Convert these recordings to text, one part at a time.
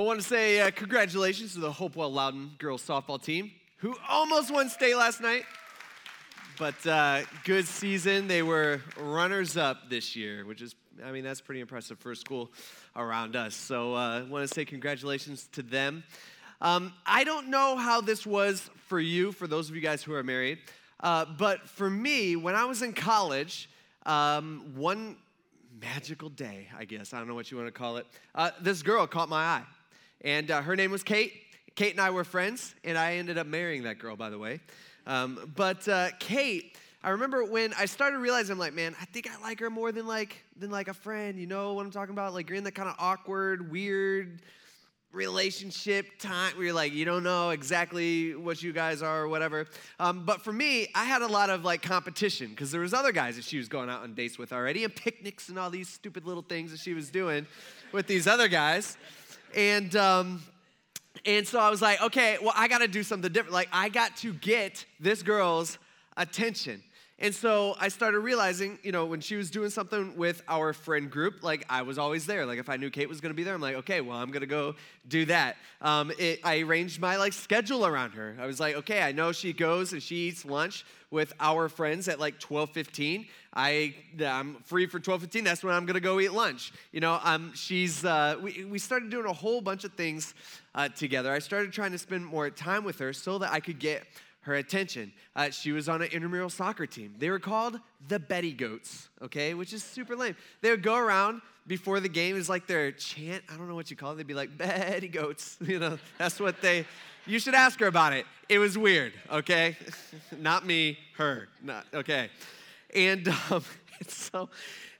I want to say uh, congratulations to the Hopewell Loudon girls softball team who almost won state last night. But uh, good season. They were runners up this year, which is, I mean, that's pretty impressive for a school around us. So I uh, want to say congratulations to them. Um, I don't know how this was for you, for those of you guys who are married, uh, but for me, when I was in college, um, one magical day, I guess, I don't know what you want to call it, uh, this girl caught my eye. And uh, her name was Kate. Kate and I were friends, and I ended up marrying that girl, by the way. Um, but uh, Kate, I remember when I started realizing, I'm like, man, I think I like her more than like than like a friend. You know what I'm talking about? Like you're in that kind of awkward, weird relationship time where you're like you don't know exactly what you guys are or whatever um, but for me i had a lot of like competition because there was other guys that she was going out on dates with already and picnics and all these stupid little things that she was doing with these other guys and um, and so I was like, okay, well, I got to do something different. Like, I got to get this girl's attention. And so I started realizing, you know, when she was doing something with our friend group, like I was always there. Like if I knew Kate was going to be there, I'm like, okay, well, I'm going to go do that. Um, it, I arranged my like schedule around her. I was like, okay, I know she goes and she eats lunch with our friends at like 12:15. I I'm free for 12:15. That's when I'm going to go eat lunch. You know, um, she's uh, we we started doing a whole bunch of things uh, together. I started trying to spend more time with her so that I could get her attention. Uh, she was on an intramural soccer team. They were called the Betty Goats, okay, which is super lame. They would go around before the game, is like their chant. I don't know what you call it. They'd be like, Betty Goats. You know, that's what they, you should ask her about it. It was weird, okay? Not me, her. Not, okay. And um, so,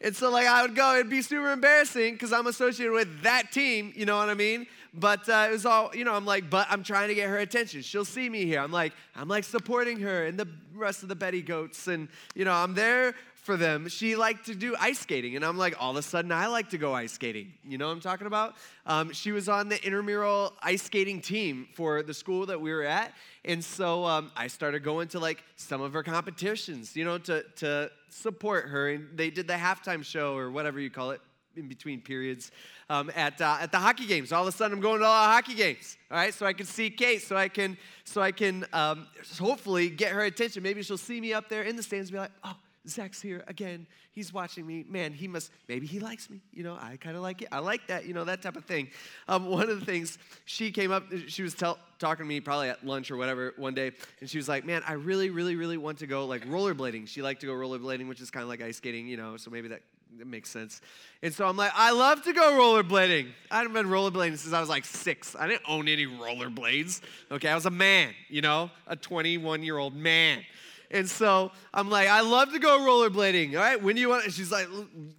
and so like I would go, it'd be super embarrassing because I'm associated with that team, you know what I mean? But uh, it was all, you know, I'm like, but I'm trying to get her attention. She'll see me here. I'm like, I'm like supporting her and the rest of the Betty Goats. And, you know, I'm there for them. She liked to do ice skating. And I'm like, all of a sudden, I like to go ice skating. You know what I'm talking about? Um, she was on the intramural ice skating team for the school that we were at. And so um, I started going to like some of her competitions, you know, to, to support her. And they did the halftime show or whatever you call it in between periods um, at, uh, at the hockey games. All of a sudden, I'm going to all the hockey games. All right, so I can see Kate, so I can so I can um, hopefully get her attention. Maybe she'll see me up there in the stands and be like, "Oh, Zach's here again. He's watching me. Man, he must, maybe he likes me. You know, I kind of like it. I like that, you know, that type of thing. Um, one of the things she came up, she was tell, talking to me probably at lunch or whatever one day, and she was like, man, I really, really, really want to go like rollerblading. She liked to go rollerblading, which is kind of like ice skating, you know, so maybe that it makes sense. And so I'm like, I love to go rollerblading. I haven't been rollerblading since I was like six. I didn't own any rollerblades. Okay, I was a man, you know, a 21 year old man. And so I'm like, I love to go rollerblading. All right, when do you want? She's like,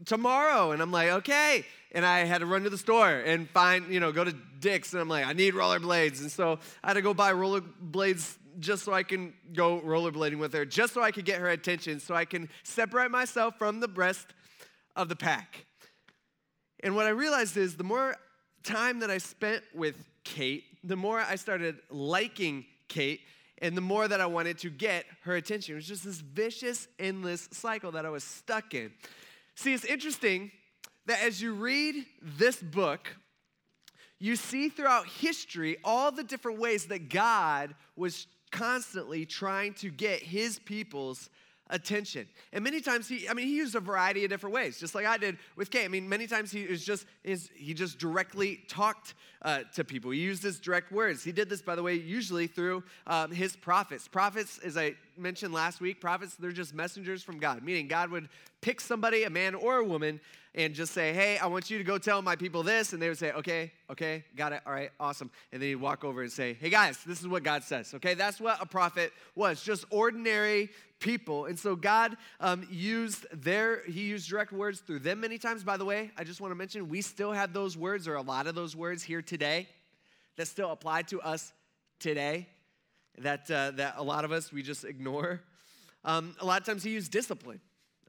tomorrow. And I'm like, okay. And I had to run to the store and find, you know, go to Dick's. And I'm like, I need rollerblades. And so I had to go buy rollerblades just so I can go rollerblading with her, just so I could get her attention, so I can separate myself from the rest of the pack. And what I realized is the more time that I spent with Kate, the more I started liking Kate, and the more that I wanted to get her attention. It was just this vicious, endless cycle that I was stuck in. See, it's interesting that as you read this book, you see throughout history all the different ways that God was constantly trying to get his people's attention. And many times he, I mean, he used a variety of different ways, just like I did with Kay. I mean, many times he was just, is he just directly talked uh, to people. He used his direct words. He did this, by the way, usually through um, his prophets. Prophets, is I mentioned last week, prophets, they're just messengers from God, meaning God would pick somebody, a man or a woman, and just say, hey, I want you to go tell my people this. And they would say, okay, okay, got it, all right, awesome. And then he'd walk over and say, hey guys, this is what God says, okay? That's what a prophet was, just ordinary people. And so God um, used their, he used direct words through them many times. By the way, I just want to mention, we still have those words, or a lot of those words here today that still apply to us today that, uh, that a lot of us, we just ignore. Um, a lot of times he used discipline.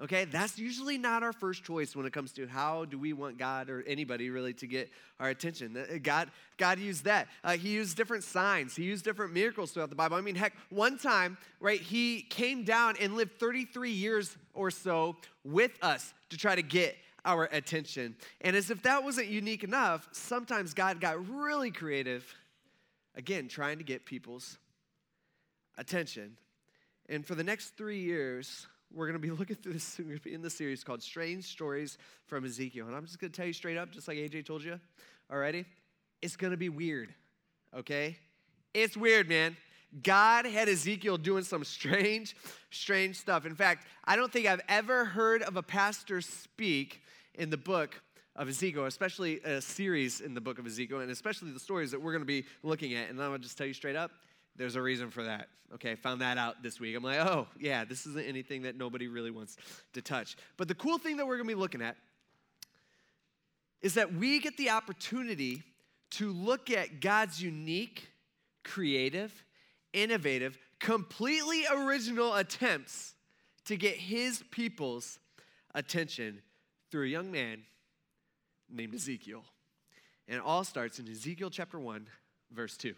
Okay, that's usually not our first choice when it comes to how do we want God or anybody really to get our attention. Uh, God, God used that. Uh, he used different signs. He used different miracles throughout the Bible. I mean, heck, one time, right, he came down and lived 33 years or so with us to try to get our attention. And as if that wasn't unique enough, sometimes God got really creative, again, trying to get people's attention. And for the next three years, we're going to be looking through this in the series called Strange Stories from Ezekiel. And I'm just going to tell you straight up, just like AJ told you already, it's going to be weird, okay? It's weird, man. God had Ezekiel doing some strange, strange stuff. In fact, I don't think I've ever heard of a pastor speak in the book of Ezekiel, especially a series in the book of Ezekiel, and especially the stories that we're going to be looking at. And I'm going to just tell you straight up, there's a reason for that. Okay, found that out this week. I'm like, oh, yeah, this isn't anything that nobody really wants to touch. But the cool thing that we're to be looking at is that we get the opportunity to look at God's unique, creative, innovative, completely original attempts to get his people's attention through a young man named Ezekiel. And it all starts in Ezekiel chapter 1, verse 2.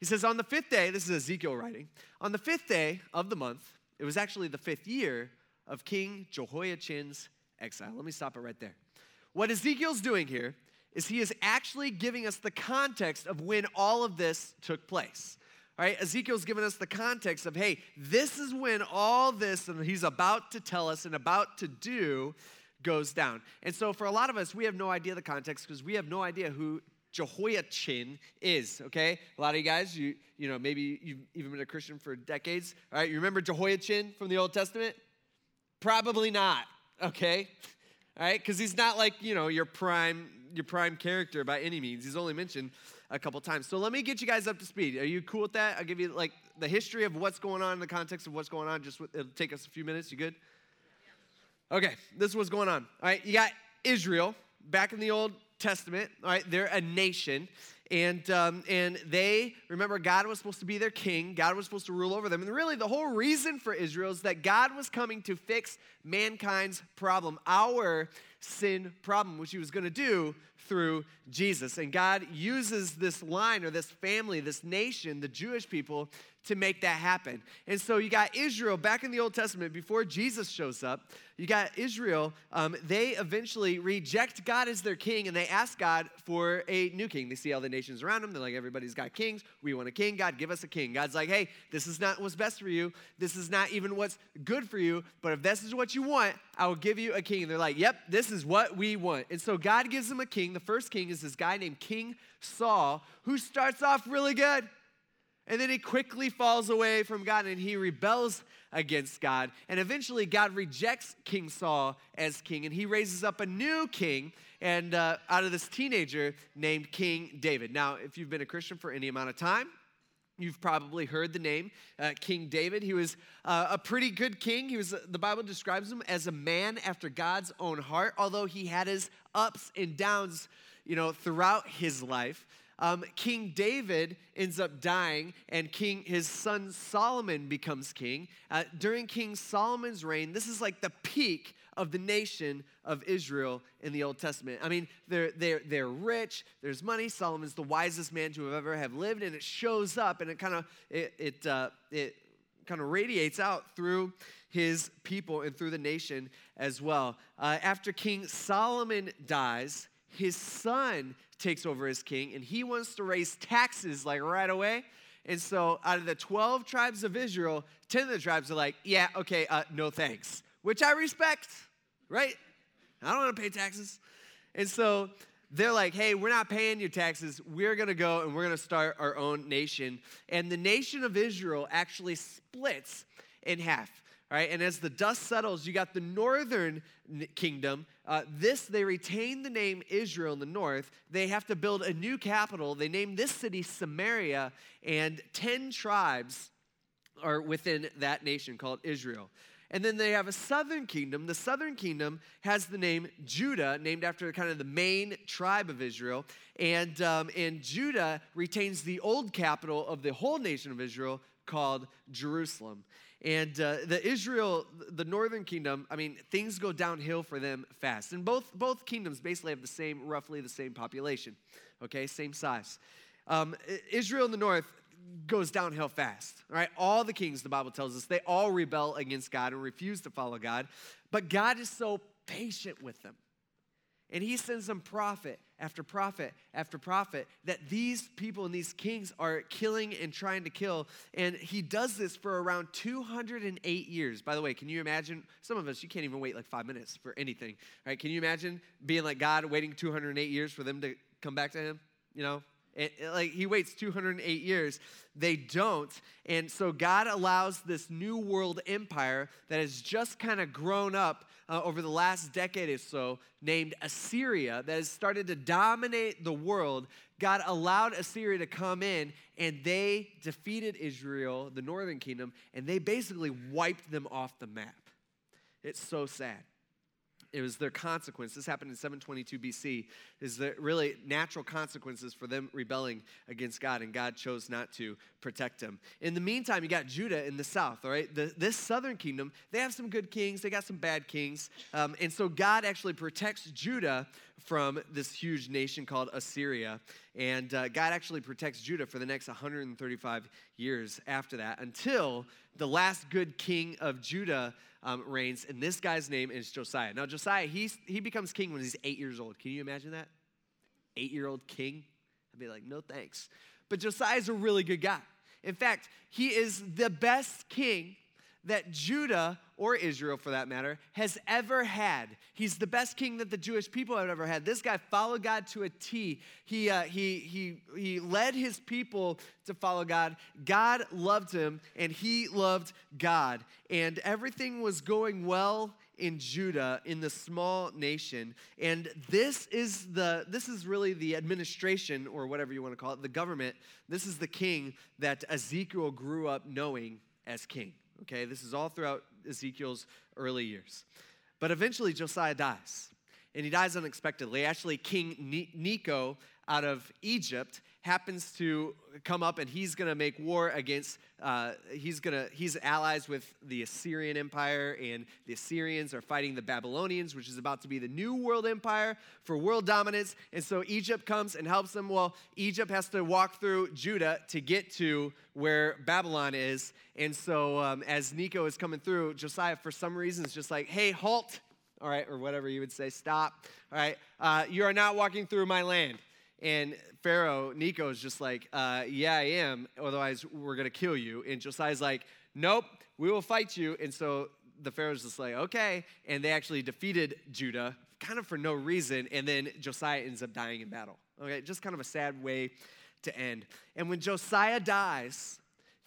He says, On the fifth day, this is Ezekiel writing, on the fifth day of the month, it was actually the fifth year of King Jehoiachin's exile. Let me stop it right there. What Ezekiel's doing here is he is actually giving us the context of when all of this took place. Right, Ezekiel's given us the context of, hey, this is when all this and he's about to tell us and about to do goes down. And so for a lot of us, we have no idea the context because we have no idea who Jehoiachin is, okay? A lot of you guys, you, you know, maybe you've even been a Christian for decades. All right, you remember Jehoiachin from the Old Testament? Probably not, okay? All right, because he's not like, you know, your prime, your prime character by any means. He's only mentioned a couple times. So let me get you guys up to speed. Are you cool with that? I'll give you like the history of what's going on in the context of what's going on. Just it'll take us a few minutes. You good? Okay, this is what's going on. All right, you got Israel back in the Old Testament. Right, they're a nation. And, um, and they, remember, God was supposed to be their king. God was supposed to rule over them. And really, the whole reason for Israel is that God was coming to fix mankind's problem, our sin problem, which he was going to do through Jesus. And God uses this line or this family, this nation, the Jewish people, to make that happen. And so you got Israel back in the Old Testament before Jesus shows up. You got Israel, um, they eventually reject God as their king and they ask God for a new king. They see all the nations around them. They're like, everybody's got kings. We want a king. God, give us a king. God's like, hey, this is not what's best for you. This is not even what's good for you. But if this is what you want, I will give you a king. And they're like, yep, this is what we want. And so God gives them a king. The first king is this guy named King Saul, who starts off really good. And then he quickly falls away from God and he rebels against God. And eventually, God rejects King Saul as king and he raises up a new king and uh, out of this teenager named King David. Now, if you've been a Christian for any amount of time, You've probably heard the name uh, King David. He was uh, a pretty good king. He was, the Bible describes him as a man after God's own heart, although he had his ups and downs, you know, throughout his life um, King David ends up dying, and King his son Solomon becomes king. Uh, during King Solomon's reign, this is like the peak of the nation of Israel in the Old Testament. I mean, they're, they're, they're rich, there's money. Solomon's the wisest man to have ever have lived, and it shows up and it kind of it, it, uh, it kind of radiates out through his people and through the nation as well. Uh, after King Solomon dies, his son takes over as king and he wants to raise taxes like right away. And so, out of the 12 tribes of Israel, 10 of the tribes are like, yeah, okay, uh, no thanks, which I respect, right? I don't want to pay taxes. And so, they're like, hey, we're not paying your taxes. We're going to go and we're going to start our own nation. And the nation of Israel actually splits in half. Right, and as the dust settles, you got the northern kingdom. Uh, this, they retain the name Israel in the north. They have to build a new capital. They name this city Samaria, and 10 tribes are within that nation called Israel. And then they have a southern kingdom. The southern kingdom has the name Judah, named after kind of the main tribe of Israel. And, um, and Judah retains the old capital of the whole nation of Israel called Jerusalem. And uh, the Israel, the northern kingdom, I mean, things go downhill for them fast. And both, both kingdoms basically have the same, roughly the same population, okay, same size. Um, Israel in the north goes downhill fast, right? All the kings, the Bible tells us, they all rebel against God and refuse to follow God. But God is so patient with them, And he sends them prophet after prophet after prophet that these people and these kings are killing and trying to kill. And he does this for around 208 years. By the way, can you imagine? Some of us, you can't even wait like five minutes for anything, right? Can you imagine being like God waiting 208 years for them to come back to him? You know, it, it, like he waits 208 years. They don't. And so God allows this new world empire that has just kind of grown up uh, over the last decade or so, named Assyria, that has started to dominate the world. God allowed Assyria to come in and they defeated Israel, the northern kingdom, and they basically wiped them off the map. It's so sad it was their consequence. This happened in 722 BC. Is the really natural consequences for them rebelling against God, and God chose not to protect them. In the meantime, you got Judah in the south. All right, the, this southern kingdom, they have some good kings, they got some bad kings, um, and so God actually protects Judah from this huge nation called Assyria. And uh, God actually protects Judah for the next 135 years after that until the last good king of Judah um, reigns, and this guy's name is Josiah. Now, Josiah, he's, he becomes king when he's eight years old. Can you imagine that? Eight year old king? I'd be like, no thanks. But Josiah's a really good guy. In fact, he is the best king that Judah, or Israel for that matter, has ever had. He's the best king that the Jewish people have ever had. This guy followed God to a T. He, uh, he, he, he led his people to follow God. God loved him, and he loved God. And everything was going well in Judah, in the small nation. And this is the this is really the administration, or whatever you want to call it, the government. This is the king that Ezekiel grew up knowing as king. Okay, this is all throughout Ezekiel's early years. But eventually, Josiah dies. And he dies unexpectedly. Actually, King Necho out of Egypt happens to come up and he's going to make war against uh, he's going to he's allies with the assyrian empire and the assyrians are fighting the babylonians which is about to be the new world empire for world dominance. And so egypt comes and helps them. Well egypt has to walk through judah to get to where babylon is. And so um, as Necho is coming through josiah for some reason is just like hey halt all right or whatever you would say stop all right. Uh, you are not walking through my land and Pharaoh, Necho, is just like, uh, Yeah, I am. Otherwise, we're going to kill you. And Josiah's like, Nope, we will fight you. And so the Pharaoh's just like, Okay. And they actually defeated Judah, kind of for no reason. And then Josiah ends up dying in battle. Okay, just kind of a sad way to end. And when Josiah dies,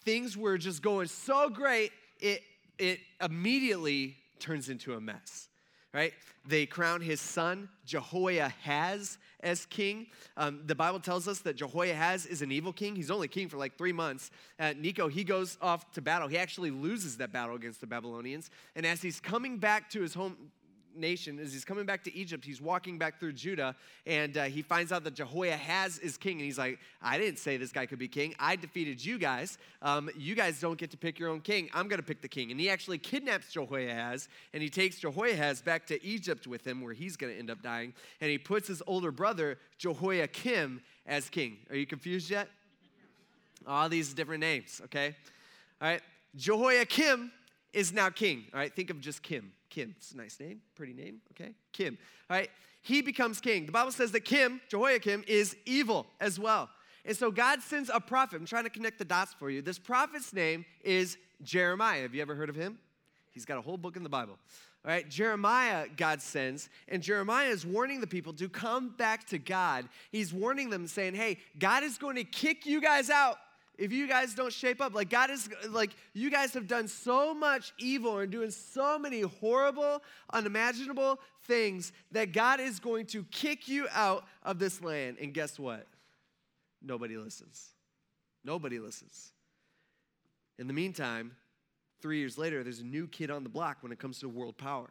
things were just going so great, it, it immediately turns into a mess right? They crown his son, Jehoiahaz, as king. Um, the Bible tells us that Jehoiahaz is an evil king. He's only king for like three months. Uh, Necho, he goes off to battle. He actually loses that battle against the Babylonians. And as he's coming back to his home, nation, as he's coming back to Egypt, he's walking back through Judah, and uh, he finds out that Jehoiahaz is king. And he's like, I didn't say this guy could be king. I defeated you guys. Um, you guys don't get to pick your own king. I'm going to pick the king. And he actually kidnaps Jehoiahaz, and he takes Jehoiahaz back to Egypt with him, where he's going to end up dying. And he puts his older brother, Jehoiakim, as king. Are you confused yet? All these different names, okay? All right. Jehoiakim is now king. All right, think of just Kim. Kim. It's a nice name, pretty name, okay? Kim. All right, he becomes king. The Bible says that Kim, Jehoiakim, is evil as well. And so God sends a prophet. I'm trying to connect the dots for you. This prophet's name is Jeremiah. Have you ever heard of him? He's got a whole book in the Bible. All right, Jeremiah, God sends, and Jeremiah is warning the people to come back to God. He's warning them, saying, Hey, God is going to kick you guys out if you guys don't shape up like god is like you guys have done so much evil and doing so many horrible unimaginable things that god is going to kick you out of this land. And guess what? Nobody listens. Nobody listens. In the meantime three years later there's a new kid on the block when it comes to world power.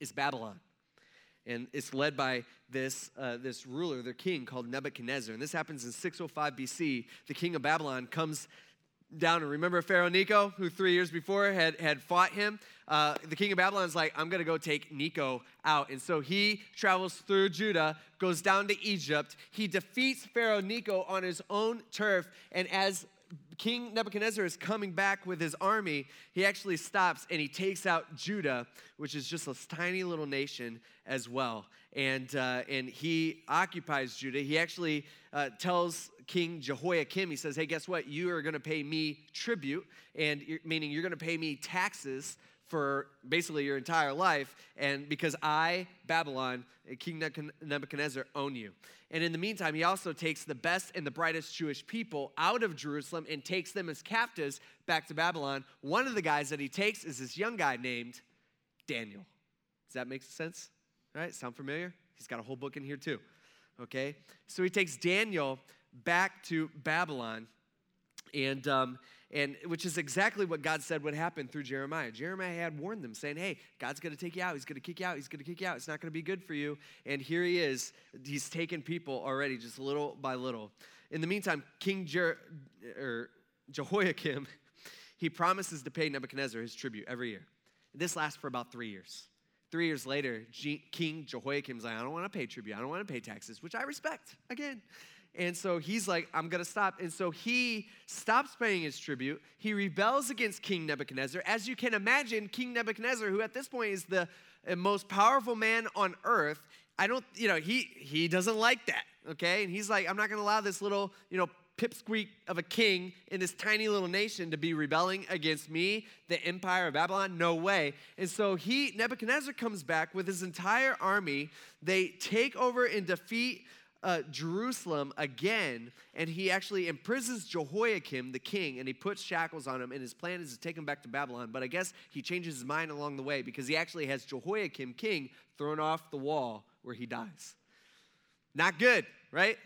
It's babylon and it's led by this, uh, this ruler, their king, called Nebuchadnezzar. And this happens in 605 BC. The king of Babylon comes down and remember Pharaoh Necho, who three years before had, had fought him. Uh, the king of Babylon is like, I'm going to go take Necho out. And so he travels through Judah, goes down to Egypt. He defeats Pharaoh Necho on his own turf. And as King Nebuchadnezzar is coming back with his army, he actually stops and he takes out Judah, which is just a tiny little nation as well. And, uh, and he occupies Judah. He actually uh, tells King Jehoiakim, he says, Hey, guess what? You are going to pay me tribute, and meaning you're going to pay me taxes for basically your entire life, and because I, Babylon, King Nebuchadnezzar, own you. And in the meantime, he also takes the best and the brightest Jewish people out of Jerusalem and takes them as captives back to Babylon. One of the guys that he takes is this young guy named Daniel. Does that make sense? All right, sound familiar? He's got a whole book in here too. Okay? So he takes Daniel back to Babylon, and um, and which is exactly what God said would happen through Jeremiah. Jeremiah had warned them, saying, Hey, God's going to take you out. He's going to kick you out. He's going to kick you out. It's not going to be good for you. And here he is. He's taken people already, just little by little. In the meantime, King Jer- er, Jehoiakim, he promises to pay Nebuchadnezzar his tribute every year. This lasts for about three years. Three years later, G- King Jehoiakim's like, I don't want to pay tribute. I don't want to pay taxes, which I respect. Again, and so he's like, I'm going to stop. And so he stops paying his tribute. He rebels against King Nebuchadnezzar. As you can imagine, King Nebuchadnezzar, who at this point is the uh, most powerful man on earth, I don't, you know, he he doesn't like that, okay? And he's like, I'm not going to allow this little, you know, pipsqueak of a king in this tiny little nation to be rebelling against me, the empire of Babylon? No way. And so he, Nebuchadnezzar, comes back with his entire army. They take over and defeat uh, Jerusalem again, and he actually imprisons Jehoiakim, the king, and he puts shackles on him, and his plan is to take him back to Babylon. But I guess he changes his mind along the way because he actually has Jehoiakim, king, thrown off the wall where he dies. Not good, right?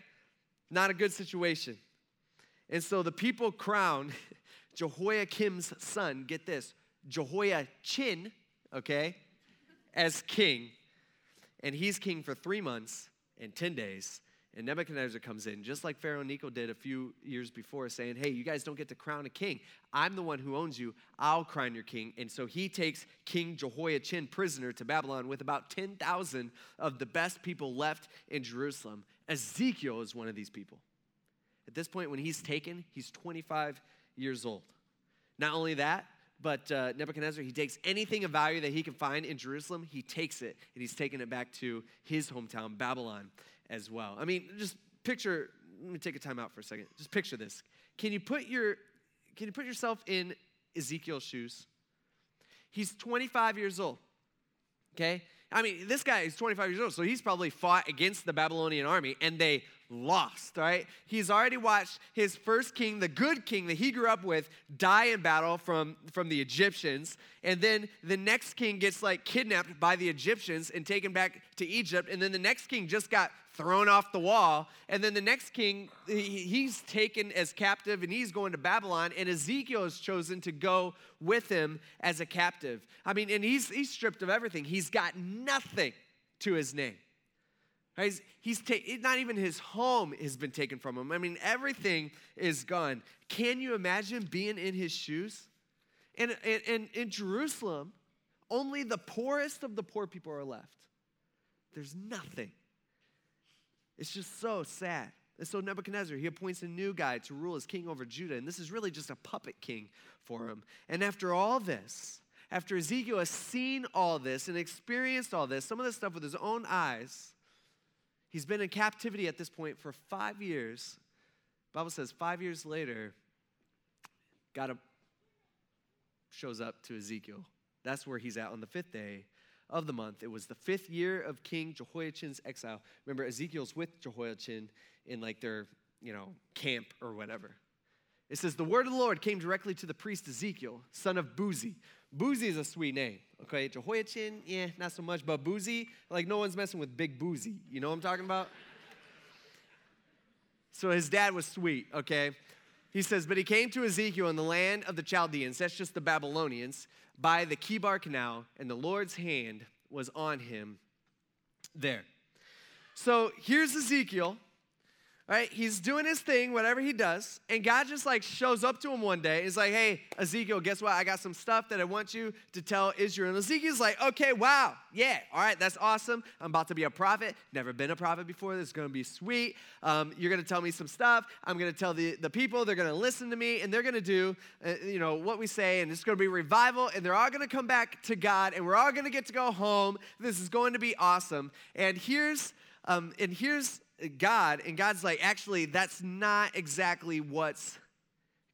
Not a good situation. And so the people crown Jehoiakim's son, get this, Jehoiachin, okay, as king. And he's king for three months in 10 days. And Nebuchadnezzar comes in, just like Pharaoh Necho did a few years before, saying, Hey, you guys don't get to crown a king. I'm the one who owns you. I'll crown your king. And so he takes King Jehoiachin prisoner to Babylon with about 10,000 of the best people left in Jerusalem. Ezekiel is one of these people. At this point, when he's taken, he's 25 years old. Not only that, but uh, Nebuchadnezzar, he takes anything of value that he can find in Jerusalem, he takes it, and he's taking it back to his hometown, Babylon, as well. I mean, just picture, let me take a time out for a second. Just picture this. Can you put your can you put yourself in Ezekiel's shoes? He's 25 years old. Okay? I mean, this guy is 25 years old, so he's probably fought against the Babylonian army and they lost, right? He's already watched his first king, the good king that he grew up with, die in battle from, from the Egyptians. And then the next king gets like kidnapped by the Egyptians and taken back to Egypt. And then the next king just got thrown off the wall. And then the next king, he's taken as captive and he's going to Babylon. And Ezekiel is chosen to go with him as a captive. I mean, and he's, he's stripped of everything, he's got nothing to his name. He's, he's ta- not even his home has been taken from him. I mean, everything is gone. Can you imagine being in his shoes? And, and, and in Jerusalem, only the poorest of the poor people are left. There's nothing. It's just so sad. And so Nebuchadnezzar, he appoints a new guy to rule as king over Judah. And this is really just a puppet king for him. And after all this, after Ezekiel has seen all this and experienced all this, some of this stuff with his own eyes, He's been in captivity at this point for five years. The Bible says five years later, God shows up to Ezekiel. That's where he's at on the fifth day of the month. It was the fifth year of King Jehoiachin's exile. Remember, Ezekiel's with Jehoiachin in like their, you know, camp or whatever. It says, The word of the Lord came directly to the priest Ezekiel, son of Buzi. Buzi is a sweet name. Okay, Jehoiachin, yeah, not so much, but Buzi, like no one's messing with Big Buzi. You know what I'm talking about? so his dad was sweet, okay? He says, But he came to Ezekiel in the land of the Chaldeans, that's just the Babylonians, by the Chebar Canal, and the Lord's hand was on him there. So here's Ezekiel right? He's doing his thing, whatever he does, and God just like shows up to him one day. He's like, hey, Ezekiel, guess what? I got some stuff that I want you to tell Israel. And Ezekiel's like, okay, wow, yeah, all right, that's awesome. I'm about to be a prophet. Never been a prophet before. This is gonna be sweet. Um, you're gonna tell me some stuff. I'm gonna tell the, the people, they're gonna listen to me, and they're gonna do, uh, you know, what we say, and it's gonna be revival, and they're all gonna come back to God, and we're all gonna get to go home. This is going to be awesome. And here's, um, and here's God, and God's like, actually, that's not exactly what's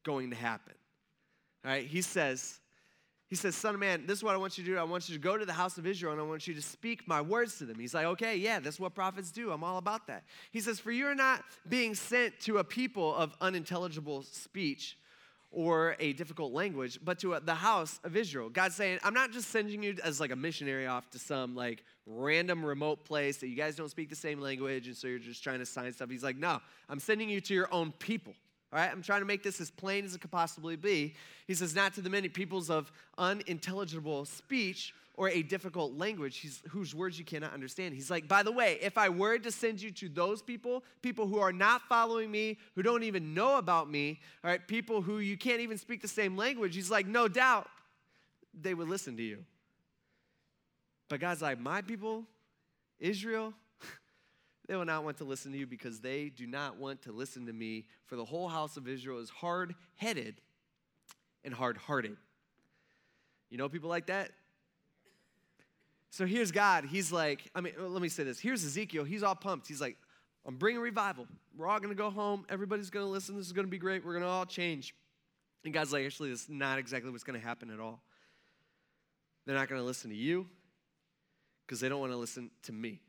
going to happen. All right, he says, he says, Son of man, this is what I want you to do. I want you to go to the house of Israel and I want you to speak my words to them. He's like, okay, yeah, that's what prophets do. I'm all about that. He says, For you are not being sent to a people of unintelligible speech or a difficult language, but to uh, the house of Israel. God's saying, I'm not just sending you as like a missionary off to some like random remote place that you guys don't speak the same language and so you're just trying to sign stuff. He's like, no, I'm sending you to your own people. All right, I'm trying to make this as plain as it could possibly be. He says, not to the many peoples of unintelligible speech or a difficult language whose words you cannot understand. He's like, by the way, if I were to send you to those people, people who are not following me, who don't even know about me, all right, people who you can't even speak the same language, he's like, no doubt they would listen to you. But God's like, my people, Israel, they will not want to listen to you because they do not want to listen to me. For the whole house of Israel is hard headed and hard hearted. You know people like that? So here's God. He's like, I mean, let me say this. Here's Ezekiel. He's all pumped. He's like, I'm bringing revival. We're all going to go home. Everybody's going to listen. This is going to be great. We're going to all change. And God's like, actually, that's not exactly what's going to happen at all. They're not going to listen to you because they don't want to listen to me.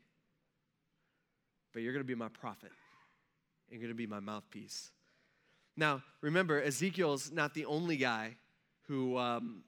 But you're going to be my prophet. You're going to be my mouthpiece. Now, remember, Ezekiel's not the only guy who, um,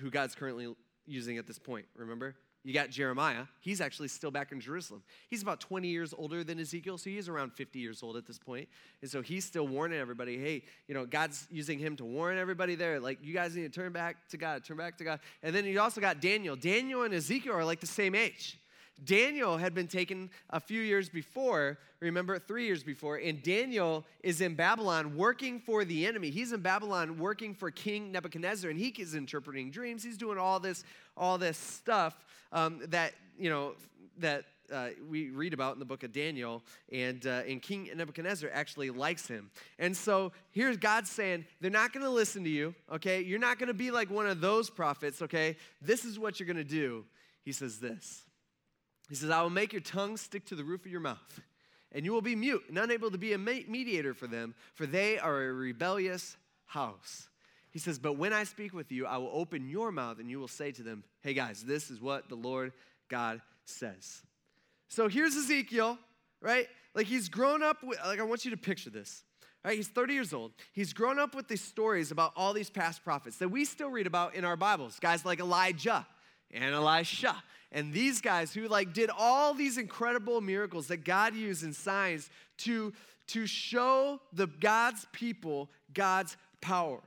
who God's currently using at this point, remember? You got Jeremiah. He's actually still back in Jerusalem. He's about 20 years older than Ezekiel, so he's around 50 years old at this point. And so he's still warning everybody, hey, you know, God's using him to warn everybody there. Like, you guys need to turn back to God, turn back to God. And then you also got Daniel. Daniel and Ezekiel are like the same age. Daniel had been taken a few years before, remember, three years before, and Daniel is in Babylon working for the enemy. He's in Babylon working for King Nebuchadnezzar, and he is interpreting dreams. He's doing all this, all this stuff um, that, you know, that uh, we read about in the book of Daniel, and, uh, and King Nebuchadnezzar actually likes him. And so here's God saying, They're not going to listen to you, okay? You're not going to be like one of those prophets, okay? This is what you're going to do. He says this he says, I will make your tongue stick to the roof of your mouth, and you will be mute and unable to be a mediator for them, for they are a rebellious house. He says, But when I speak with you, I will open your mouth, and you will say to them, Hey guys, this is what the Lord God says. So here's Ezekiel, right? Like he's grown up with, like I want you to picture this. Right, he's 30 years old. He's grown up with these stories about all these past prophets that we still read about in our Bibles. Guys like Elijah and Elisha and these guys who like did all these incredible miracles that God used in signs to, to show the God's people God's power.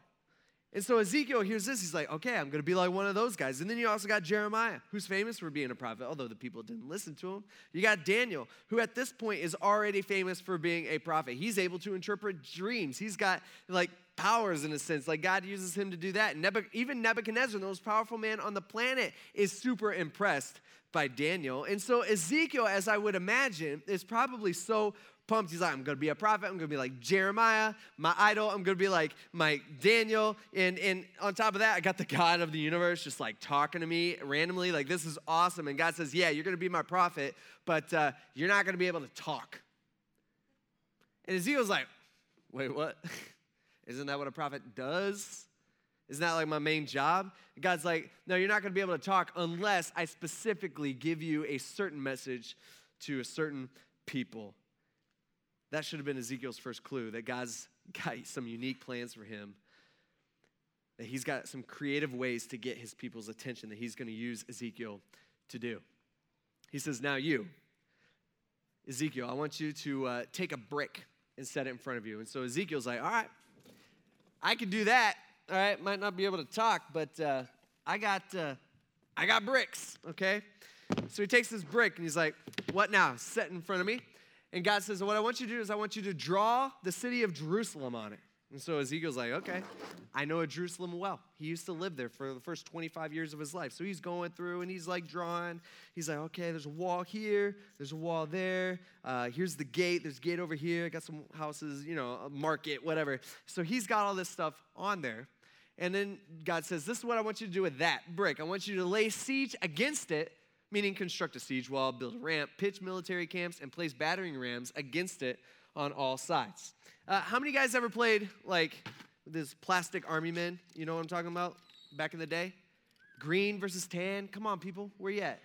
And so Ezekiel hears this. He's like, okay, I'm going to be like one of those guys. And then you also got Jeremiah, who's famous for being a prophet, although the people didn't listen to him. You got Daniel, who at this point is already famous for being a prophet. He's able to interpret dreams. He's got like powers in a sense. Like God uses him to do that. Even Nebuchadnezzar, the most powerful man on the planet, is super impressed by Daniel. And so Ezekiel, as I would imagine, is probably so pumped. He's like, I'm going to be a prophet. I'm going to be like Jeremiah, my idol. I'm going to be like my Daniel. And, and on top of that, I got the God of the universe just like talking to me randomly. Like, this is awesome. And God says, Yeah, you're going to be my prophet, but uh, you're not going to be able to talk. And Ezekiel's like, Wait, what? Isn't that what a prophet does? Isn't that like my main job? God's like, no, you're not going to be able to talk unless I specifically give you a certain message to a certain people. That should have been Ezekiel's first clue that God's got some unique plans for him, that he's got some creative ways to get his people's attention that he's going to use Ezekiel to do. He says, Now you, Ezekiel, I want you to uh, take a brick and set it in front of you. And so Ezekiel's like, All right, I can do that. All right, might not be able to talk, but uh, I got uh, I got bricks. Okay, so he takes this brick and he's like, "What now?" Set in front of me, And God says, What I want you to do is I want you to draw the city of Jerusalem on it. And so Ezekiel's like, okay, I know Jerusalem well. He used to live there for the first 25 years of his life. So he's going through and he's like drawing. He's like, okay, there's a wall here, there's a wall there. Uh, here's the gate, there's a gate over here. I got some houses, you know, a market, whatever. So he's got all this stuff on there. And then God says, This is what I want you to do with that brick. I want you to lay siege against it, meaning construct a siege wall, build a ramp, pitch military camps, and place battering rams against it on all sides. Uh, how many guys ever played like this plastic army men? You know what I'm talking about? Back in the day? Green versus tan? Come on, people. Where you at?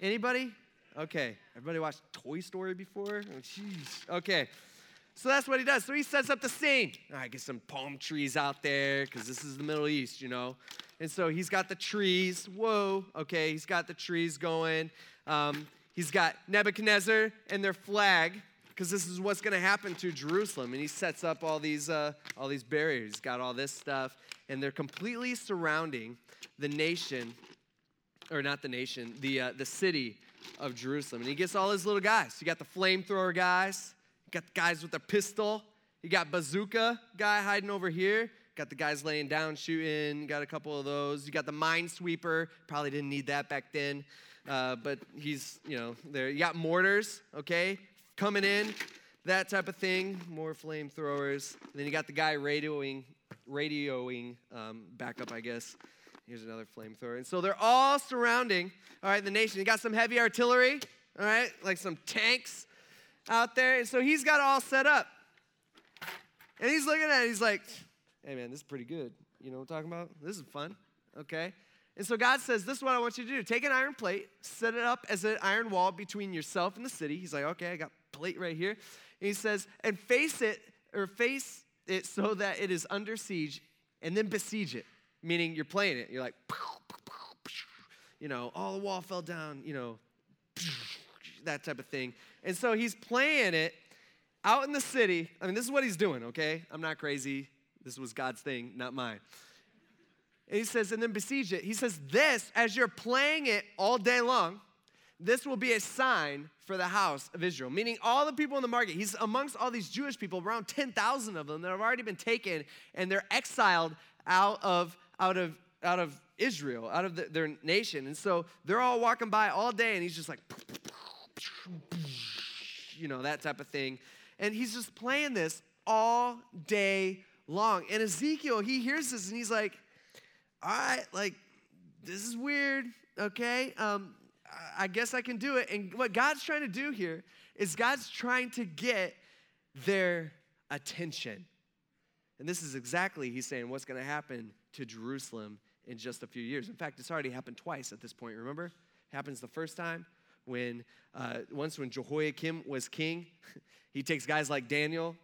Anybody? Okay. Everybody watched Toy Story before? Oh, jeez. Okay. So that's what he does. So he sets up the scene. I get some palm trees out there because this is the Middle East, you know. And so he's got the trees. Whoa. Okay. He's got the trees going. Um, he's got Nebuchadnezzar and their flag because this is what's going to happen to Jerusalem. And he sets up all these, uh, all these barriers. He's got all this stuff, and they're completely surrounding the nation, or not the nation, the, uh, the city of Jerusalem. And he gets all his little guys. You got the flamethrower guys, you got the guys with the pistol, you got bazooka guy hiding over here. Got the guys laying down shooting. Got a couple of those. You got the minesweeper. Probably didn't need that back then, uh, but he's you know there. You got mortars. Okay, coming in, that type of thing, more flamethrowers. Then you got the guy radioing, radioing um, backup, I guess. Here's another flamethrower. And so they're all surrounding, all right, the nation. You got some heavy artillery, all right, like some tanks out there. And so he's got it all set up. And he's looking at it, he's like, hey man, this is pretty good. You know what I'm talking about? This is fun, okay? And so God says, This is what I want you to do. Take an iron plate, set it up as an iron wall between yourself and the city. He's like, Okay, I got plate right here. And he says, and face it, or face it so that it is under siege, and then besiege it, meaning you're playing it. You're like, you know, all the wall fell down, you know, that type of thing. And so he's playing it out in the city. I mean, this is what he's doing, okay? I'm not crazy. This was God's thing, not mine. And he says, and then besiege it. He says, this, as you're playing it all day long, this will be a sign for the house of Israel, meaning all the people in the market. He's amongst all these Jewish people, around 10,000 of them that have already been taken and they're exiled out of, out of, out of Israel, out of the, their nation. And so they're all walking by all day and he's just like, you know, that type of thing. And he's just playing this all day long. And Ezekiel, he hears this and he's like, all right, like, this is weird, okay? Um, I guess I can do it. And what God's trying to do here is God's trying to get their attention. And this is exactly, he's saying, what's going to happen to Jerusalem in just a few years. In fact, it's already happened twice at this point, remember? It happens the first time when, uh, once when Jehoiakim was king, he takes guys like Daniel,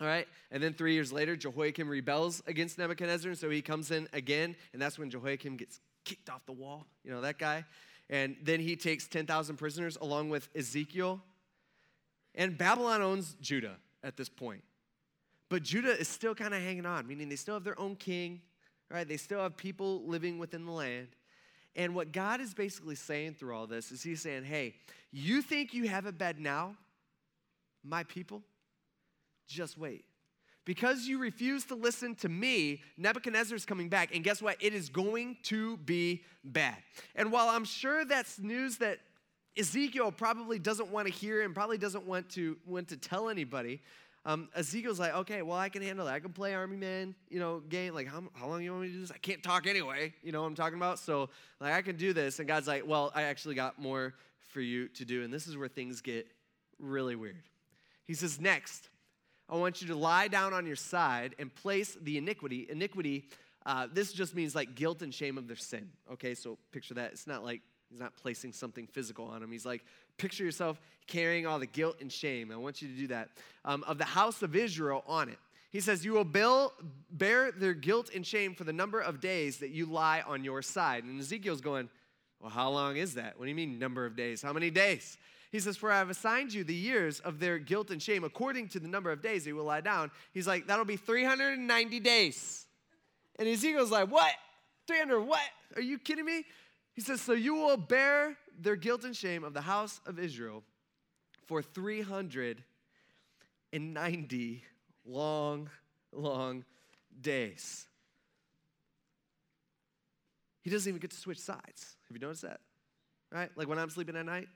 all right? And then three years later, Jehoiakim rebels against Nebuchadnezzar, and so he comes in again, and that's when Jehoiakim gets kicked off the wall. You know, that guy. And then he takes 10,000 prisoners along with Ezekiel. And Babylon owns Judah at this point. But Judah is still kind of hanging on, meaning they still have their own king, right? They still have people living within the land. And what God is basically saying through all this is He's saying, hey, you think you have it bad now, my people? Just wait. Because you refuse to listen to me, Nebuchadnezzar is coming back. And guess what? It is going to be bad. And while I'm sure that's news that Ezekiel probably doesn't want to hear and probably doesn't want to, want to tell anybody, um, Ezekiel's like, okay, well, I can handle that. I can play Army Man, you know, game. Like, how, how long you want me to do this? I can't talk anyway. You know what I'm talking about? So, like, I can do this. And God's like, well, I actually got more for you to do. And this is where things get really weird. He says, next, I want you to lie down on your side and place the iniquity. Iniquity, uh, this just means like guilt and shame of their sin. Okay, so picture that. It's not like he's not placing something physical on him. He's like, picture yourself carrying all the guilt and shame. I want you to do that. Um, of the house of Israel on it. He says, You will bear their guilt and shame for the number of days that you lie on your side. And Ezekiel's going, Well, how long is that? What do you mean, number of days? How many days? He says, For I have assigned you the years of their guilt and shame according to the number of days they will lie down. He's like, That'll be 390 days. And Ezekiel's like, What? 300 what? Are you kidding me? He says, So you will bear their guilt and shame of the house of Israel for 390 long, long days. He doesn't even get to switch sides. Have you noticed that? Right? Like when I'm sleeping at night,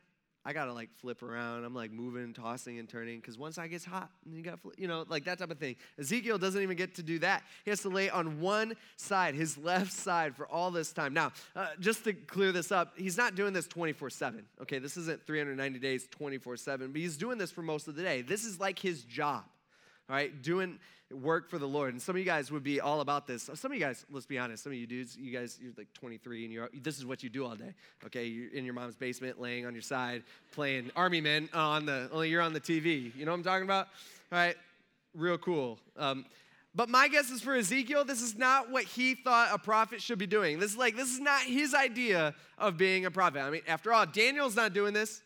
I gotta like flip around. I'm like moving, tossing, and turning because once I gets hot, and you got you know like that type of thing. Ezekiel doesn't even get to do that. He has to lay on one side, his left side, for all this time. Now, uh, just to clear this up, he's not doing this 24/7. Okay, this isn't 390 days 24/7, but he's doing this for most of the day. This is like his job. All right, doing work for the Lord. And some of you guys would be all about this. Some of you guys, let's be honest, some of you dudes, you guys, you're like 23 and you're, this is what you do all day. Okay, you're in your mom's basement, laying on your side, playing Army Men on the, only you're on the TV. You know what I'm talking about? All right, real cool. Um, but my guess is for Ezekiel, this is not what he thought a prophet should be doing. This is like, this is not his idea of being a prophet. I mean, after all, Daniel's not doing this.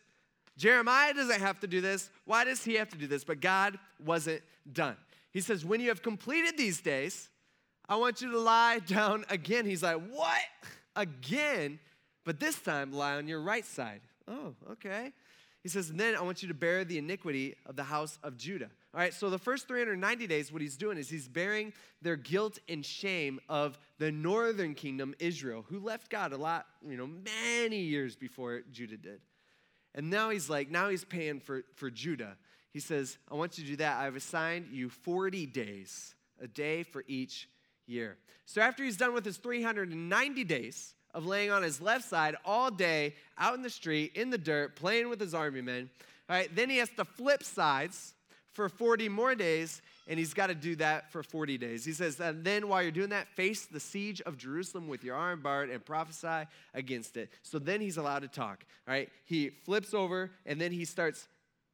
Jeremiah doesn't have to do this. Why does he have to do this? But God wasn't done. He says, When you have completed these days, I want you to lie down again. He's like, What? Again? But this time, lie on your right side. Oh, okay. He says, then I want you to bear the iniquity of the house of Judah. All right, so the first 390 days, what he's doing is he's bearing their guilt and shame of the northern kingdom, Israel, who left God a lot, you know, many years before Judah did. And now he's like, now he's paying for, for Judah. He says, I want you to do that. I've assigned you 40 days, a day for each year. So after he's done with his 390 days of laying on his left side all day out in the street, in the dirt, playing with his army men, all right, then he has to flip sides for 40 more days, and he's got to do that for 40 days. He says, and then while you're doing that, face the siege of Jerusalem with your arm barred and prophesy against it. So then he's allowed to talk, all right? He flips over, and then he starts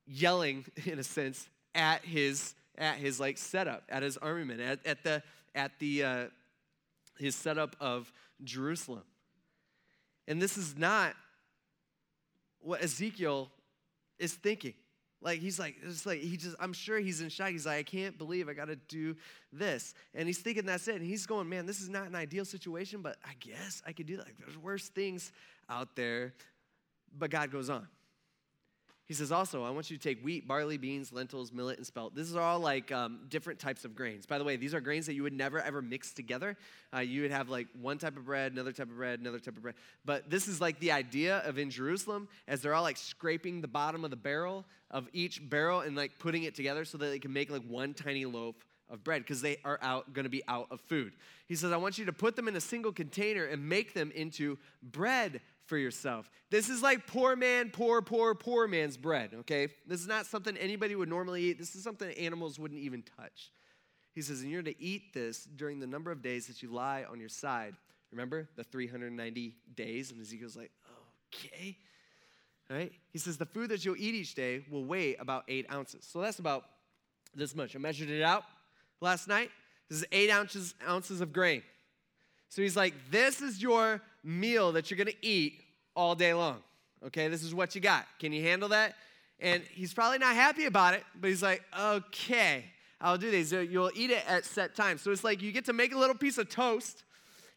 yelling, in a sense, at his at his like setup, at his armament, at, at the at the uh, his setup of Jerusalem. And this is not what Ezekiel is thinking. Like he's like, it's like he just, I'm sure he's in shock. He's like, I can't believe I gotta do this. And he's thinking that's it. And he's going, man, this is not an ideal situation, but I guess I could do that. Like, there's worse things out there. But God goes on. He says, also, I want you to take wheat, barley, beans, lentils, millet, and spelt. This is all like um, different types of grains. By the way, these are grains that you would never ever mix together. Uh, you would have like one type of bread, another type of bread, another type of bread. But this is like the idea of in Jerusalem, as they're all like scraping the bottom of the barrel of each barrel and like putting it together so that they can make like one tiny loaf of bread because they are out going to be out of food. He says, I want you to put them in a single container and make them into bread for yourself. This is like poor man, poor, poor, poor man's bread, okay? This is not something anybody would normally eat. This is something animals wouldn't even touch. He says, and you're to eat this during the number of days that you lie on your side. Remember the 390 days? And Ezekiel's like, okay. Right? He says, the food that you'll eat each day will weigh about eight ounces. So that's about this much. I measured it out last night. This is eight ounces, ounces of grain. So he's like, this is your meal that you're gonna eat all day long. Okay, this is what you got. Can you handle that? And he's probably not happy about it, but he's like, okay, I'll do this. You'll eat it at set times. So it's like you get to make a little piece of toast,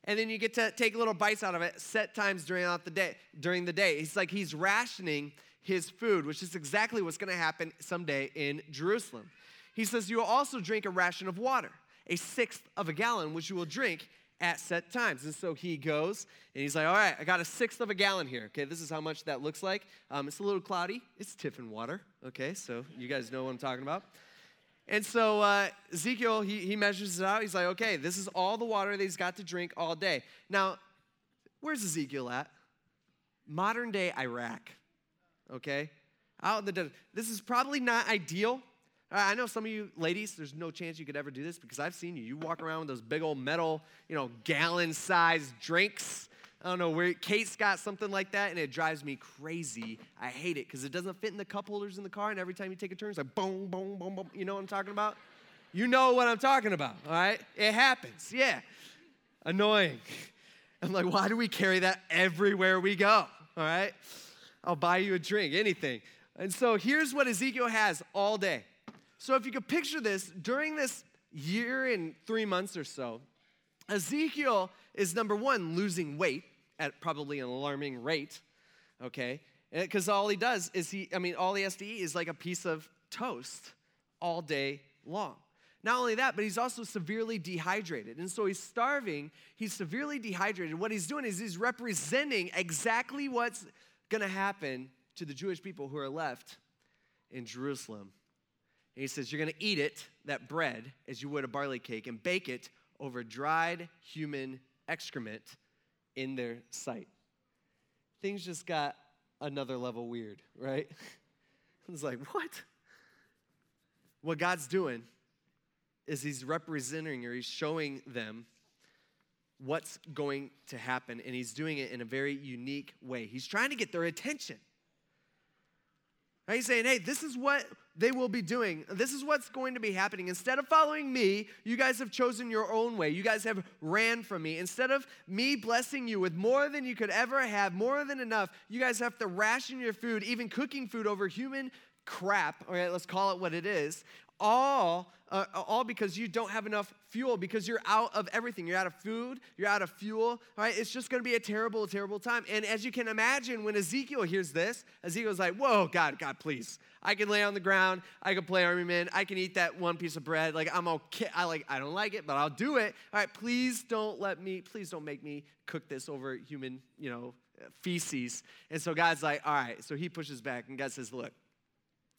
and then you get to take little bites out of it set times during the day. During the day, he's like he's rationing his food, which is exactly what's going to happen someday in Jerusalem. He says you will also drink a ration of water, a sixth of a gallon, which you will drink at set times. And so he goes and he's like, All right, I got a sixth of a gallon here. Okay, this is how much that looks like. Um, it's a little cloudy. It's Tiffin water. Okay, so you guys know what I'm talking about. And so uh, Ezekiel, he, he measures it out. He's like, Okay, this is all the water that he's got to drink all day. Now, where's Ezekiel at? Modern day Iraq. Okay? Out in the desert. This is probably not ideal I know some of you ladies, there's no chance you could ever do this because I've seen you. You walk around with those big old metal, you know, gallon sized drinks. I don't know where Kate's got something like that, and it drives me crazy. I hate it because it doesn't fit in the cup holders in the car, and every time you take a turn, it's like boom, boom, boom, boom. You know what I'm talking about? You know what I'm talking about, all right? It happens, yeah. Annoying. I'm like, why do we carry that everywhere we go, all right? I'll buy you a drink, anything. And so here's what Ezekiel has all day so, if you could picture this, during this year and three months or so, Ezekiel is number one, losing weight at probably an alarming rate, okay? Eh, because all he does is he, I mean, all he has to eat is like a piece of toast all day long. Not only that, but he's also severely dehydrated. And so he's starving, he's severely dehydrated. What he's doing is he's representing exactly what's to happen to the Jewish people who are left in Jerusalem. And he says, You're going to eat it, that bread, as you would a barley cake, and bake it over dried human excrement in their sight. Things just got another level weird, right? it's like, what? What God's doing is he's representing or he's showing them what's going to happen, and he's doing it in a very unique way. He's trying to get their attention. Right? He's saying, hey, this is what they will be doing. This is what's going to be happening. Instead of following me, you guys have chosen your own way. You guys have ran from me. Instead of me blessing you with more than you could ever have, more than enough, you guys have to ration your food, even cooking food over human crap, all right, let's call it what it is, all, uh, all because you don't have enough fuel, because you're out of everything. You're out of food, you're out of fuel, right It's just gonna be a terrible, terrible time. And as you can imagine, when Ezekiel hears this, Ezekiel's like, whoa, God, God, please. I can lay on the ground, I can play army man, I can eat that one piece of bread. Like, I'm okay. I like, I don't like it, but I'll do it. All right, please don't let me, please don't make me cook this over human, you know, feces. And so God's like, all right. So he pushes back, and God says, look,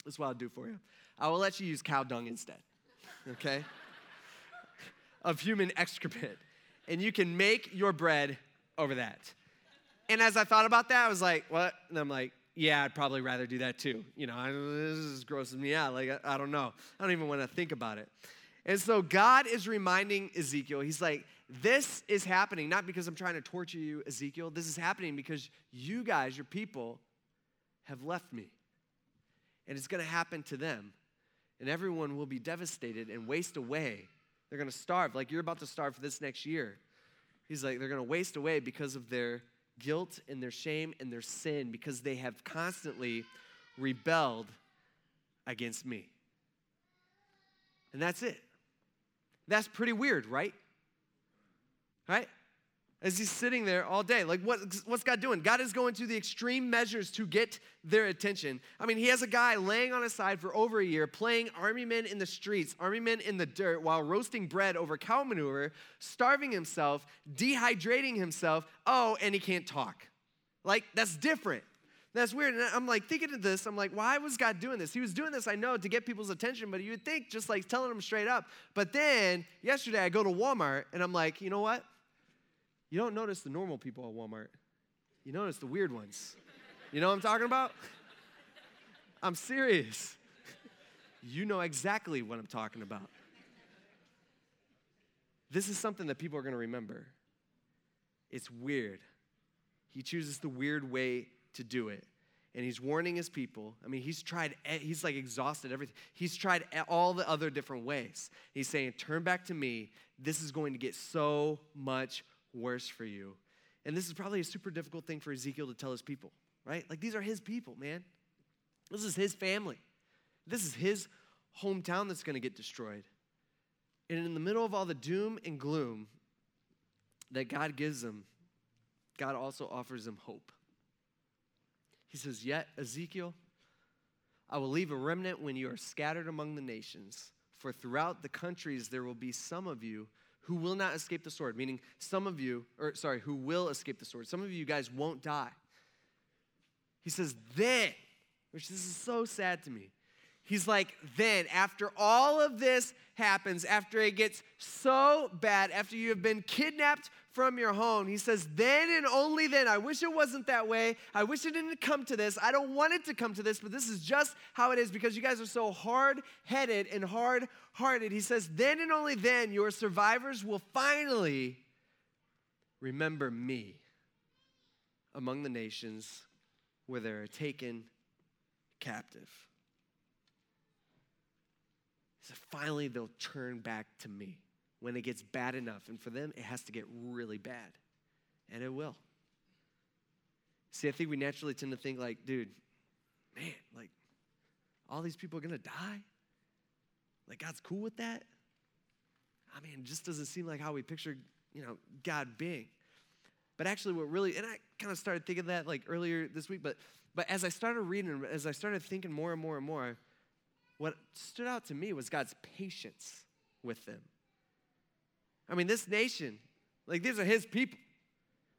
this is what I'll do for you. I will let you use cow dung instead, okay? of human excrement. And you can make your bread over that. And as I thought about that, I was like, what? And I'm like, yeah, I'd probably rather do that too. You know, I, this is grossing me out. Like, I, I don't know. I don't even want to think about it. And so God is reminding Ezekiel, He's like, this is happening not because I'm trying to torture you, Ezekiel. This is happening because you guys, your people, have left me. And it's going to happen to them and everyone will be devastated and waste away. They're going to starve, like you're about to starve for this next year. He's like, they're going to waste away because of their guilt and their shame and their sin because they have constantly rebelled against me. And that's it. That's pretty weird, right? Right? As he's sitting there all day. Like, what, what's God doing? God is going to the extreme measures to get their attention. I mean, he has a guy laying on his side for over a year, playing army men in the streets, army men in the dirt, while roasting bread over cow manure, starving himself, dehydrating himself. Oh, and he can't talk. Like, that's different. That's weird. And I'm like thinking of this. I'm like, why was God doing this? He was doing this, I know, to get people's attention, but you would think just like telling them straight up. But then yesterday I go to Walmart and I'm like, you know what? You don't notice the normal people at Walmart, you notice the weird ones. You know what I'm talking about? I'm serious. You know exactly what I'm talking about. This is something that people are going to remember. It's weird. He chooses the weird way to do it. And he's warning his people. I mean, he's tried, he's like exhausted everything. He's tried all the other different ways. He's saying, Turn back to me. This is going to get so much worse for you. And this is probably a super difficult thing for Ezekiel to tell his people, right? Like, these are his people, man. This is his family. This is his hometown that's going to get destroyed. And in the middle of all the doom and gloom that God gives them, God also offers them hope. He says, Yet, Ezekiel, I will leave a remnant when you are scattered among the nations, for throughout the countries there will be some of you who will not escape the sword, meaning some of you, or sorry, who will escape the sword. Some of you guys won't die. He says, then, which this is so sad to me. He's like, then, after all of this happens, after it gets so bad, after you have been kidnapped from your home, he says, then and only then. I wish it wasn't that way. I wish it didn't come to this. I don't want it to come to this, but this is just how it is because you guys are so hard headed and hard hearted. He says, then and only then your survivors will finally remember me among the nations where they're taken captive. So finally, they'll turn back to me when it gets bad enough. And for them, it has to get really bad. And it will. See, I think we naturally tend to think, like, dude, man, like, all these people are gonna die? Like, God's cool with that? I mean, it just doesn't seem like how we picture, you know, God being. But actually, what really, and I kind of started thinking that like earlier this week, but, but as I started reading, as I started thinking more and more and more, what stood out to me was God's patience with them. I mean, this nation, like, these are his people.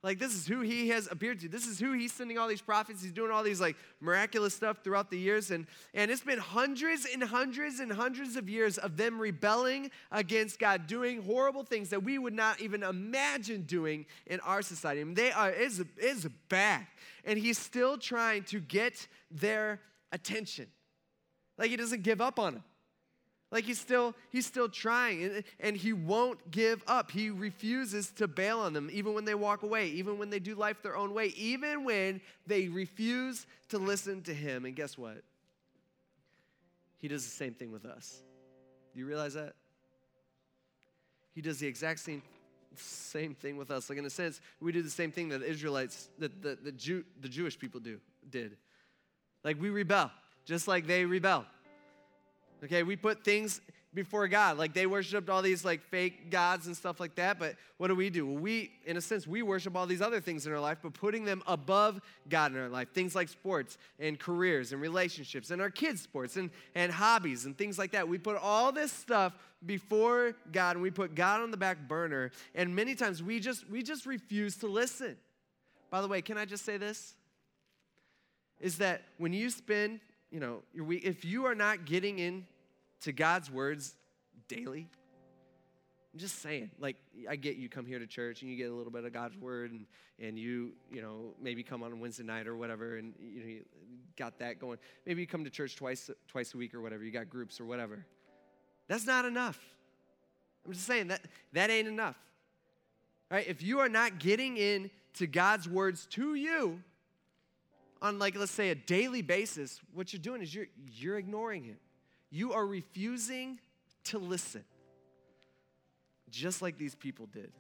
Like, this is who he has appeared to. This is who he's sending all these prophets. He's doing all these, like, miraculous stuff throughout the years. And, and it's been hundreds and hundreds and hundreds of years of them rebelling against God, doing horrible things that we would not even imagine doing in our society. I mean, they are, it's, it's bad. And he's still trying to get their attention. Like, he doesn't give up on them. Like he's still he's still trying and, and he won't give up. He refuses to bail on them even when they walk away, even when they do life their own way, even when they refuse to listen to him. And guess what? He does the same thing with us. Do you realize that? He does the exact same same thing with us. Like in a sense, we do the same thing that the Israelites, that the, the, Jew, the Jewish people do did. Like we rebel, just like they rebel. Okay, we put things before God. Like they worshiped all these like fake gods and stuff like that. But what do we do? We, in a sense, we worship all these other things in our life, but putting them above God in our life. Things like sports and careers and relationships and our kids' sports and, and hobbies and things like that. We put all this stuff before God and we put God on the back burner. And many times we just we just refuse to listen. By the way, can I just say this? Is that when you spend you know, if you are not getting in to God's words daily, I'm just saying, like, I get you come here to church and you get a little bit of God's word and, and you, you know, maybe come on Wednesday night or whatever and, you know, you got that going. Maybe you come to church twice, twice a week or whatever. You got groups or whatever. That's not enough. I'm just saying that that ain't enough. Right? If you are not getting in to God's words to you, on like let's say a daily basis, what you're doing is you're you're ignoring him. You are refusing to listen. Just like these people did.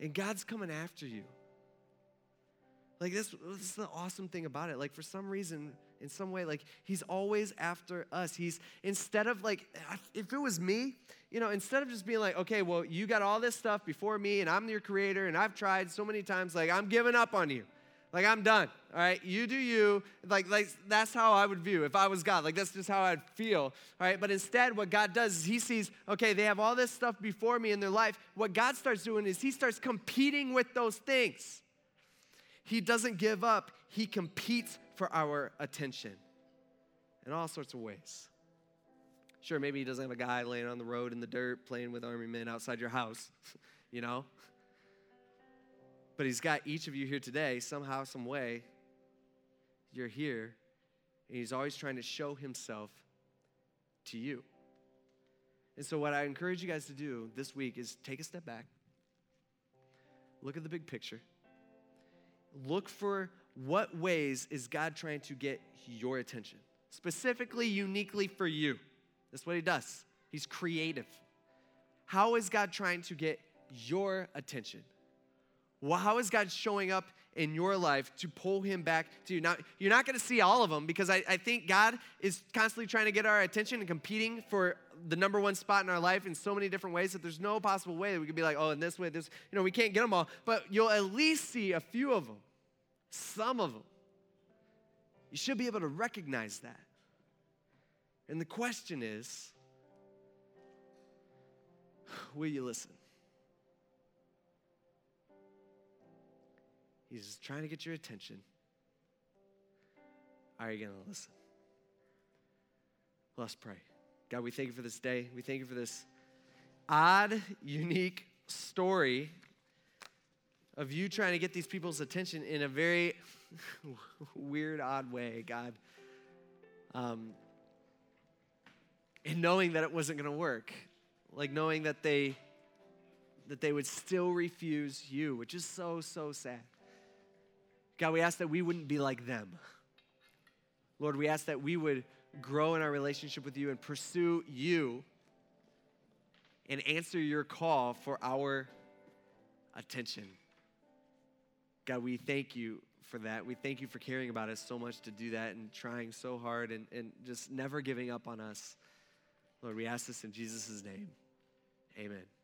And God's coming after you. Like this, this is the awesome thing about it. Like for some reason, in some way, like he's always after us. He's instead of like, if it was me, you know, instead of just being like, okay, well, you got all this stuff before me, and I'm your creator, and I've tried so many times, like I'm giving up on you. Like I'm done. All right, you do you. Like, like that's how I would view if I was God. Like that's just how I'd feel. All right, but instead, what God does is He sees, okay, they have all this stuff before me in their life. What God starts doing is He starts competing with those things. He doesn't give up. He competes for our attention in all sorts of ways. Sure, maybe he doesn't have a guy laying on the road in the dirt playing with army men outside your house, you know? But He's got each of you here today, somehow, some way. You're here, and He's always trying to show Himself to you. And so, what I encourage you guys to do this week is take a step back, look at the big picture, look for what ways is God trying to get your attention, specifically, uniquely for you. That's what He does. He's creative. How is God trying to get your attention? Well, how is God showing up in your life to pull him back to you? Now, you're not going to see all of them because I, I think God is constantly trying to get our attention and competing for the number one spot in our life in so many different ways that there's no possible way that we could be like, oh, in this way, this, you know, we can't get them all. But you'll at least see a few of them, some of them. You should be able to recognize that. And the question is, will you listen? He's trying to get your attention. Are you going to listen? Let's pray. God, we thank you for this day. We thank you for this odd, unique story of you trying to get these people's attention in a very weird, odd way, God. Um, and knowing that it wasn't going to work, like knowing that they that they would still refuse you, which is so so sad. God, we ask that we wouldn't be like them. Lord, we ask that we would grow in our relationship with you and pursue you and answer your call for our attention. God, we thank you for that. We thank you for caring about us so much to do that and trying so hard and, and just never giving up on us. Lord, we ask this in Jesus' name. Amen.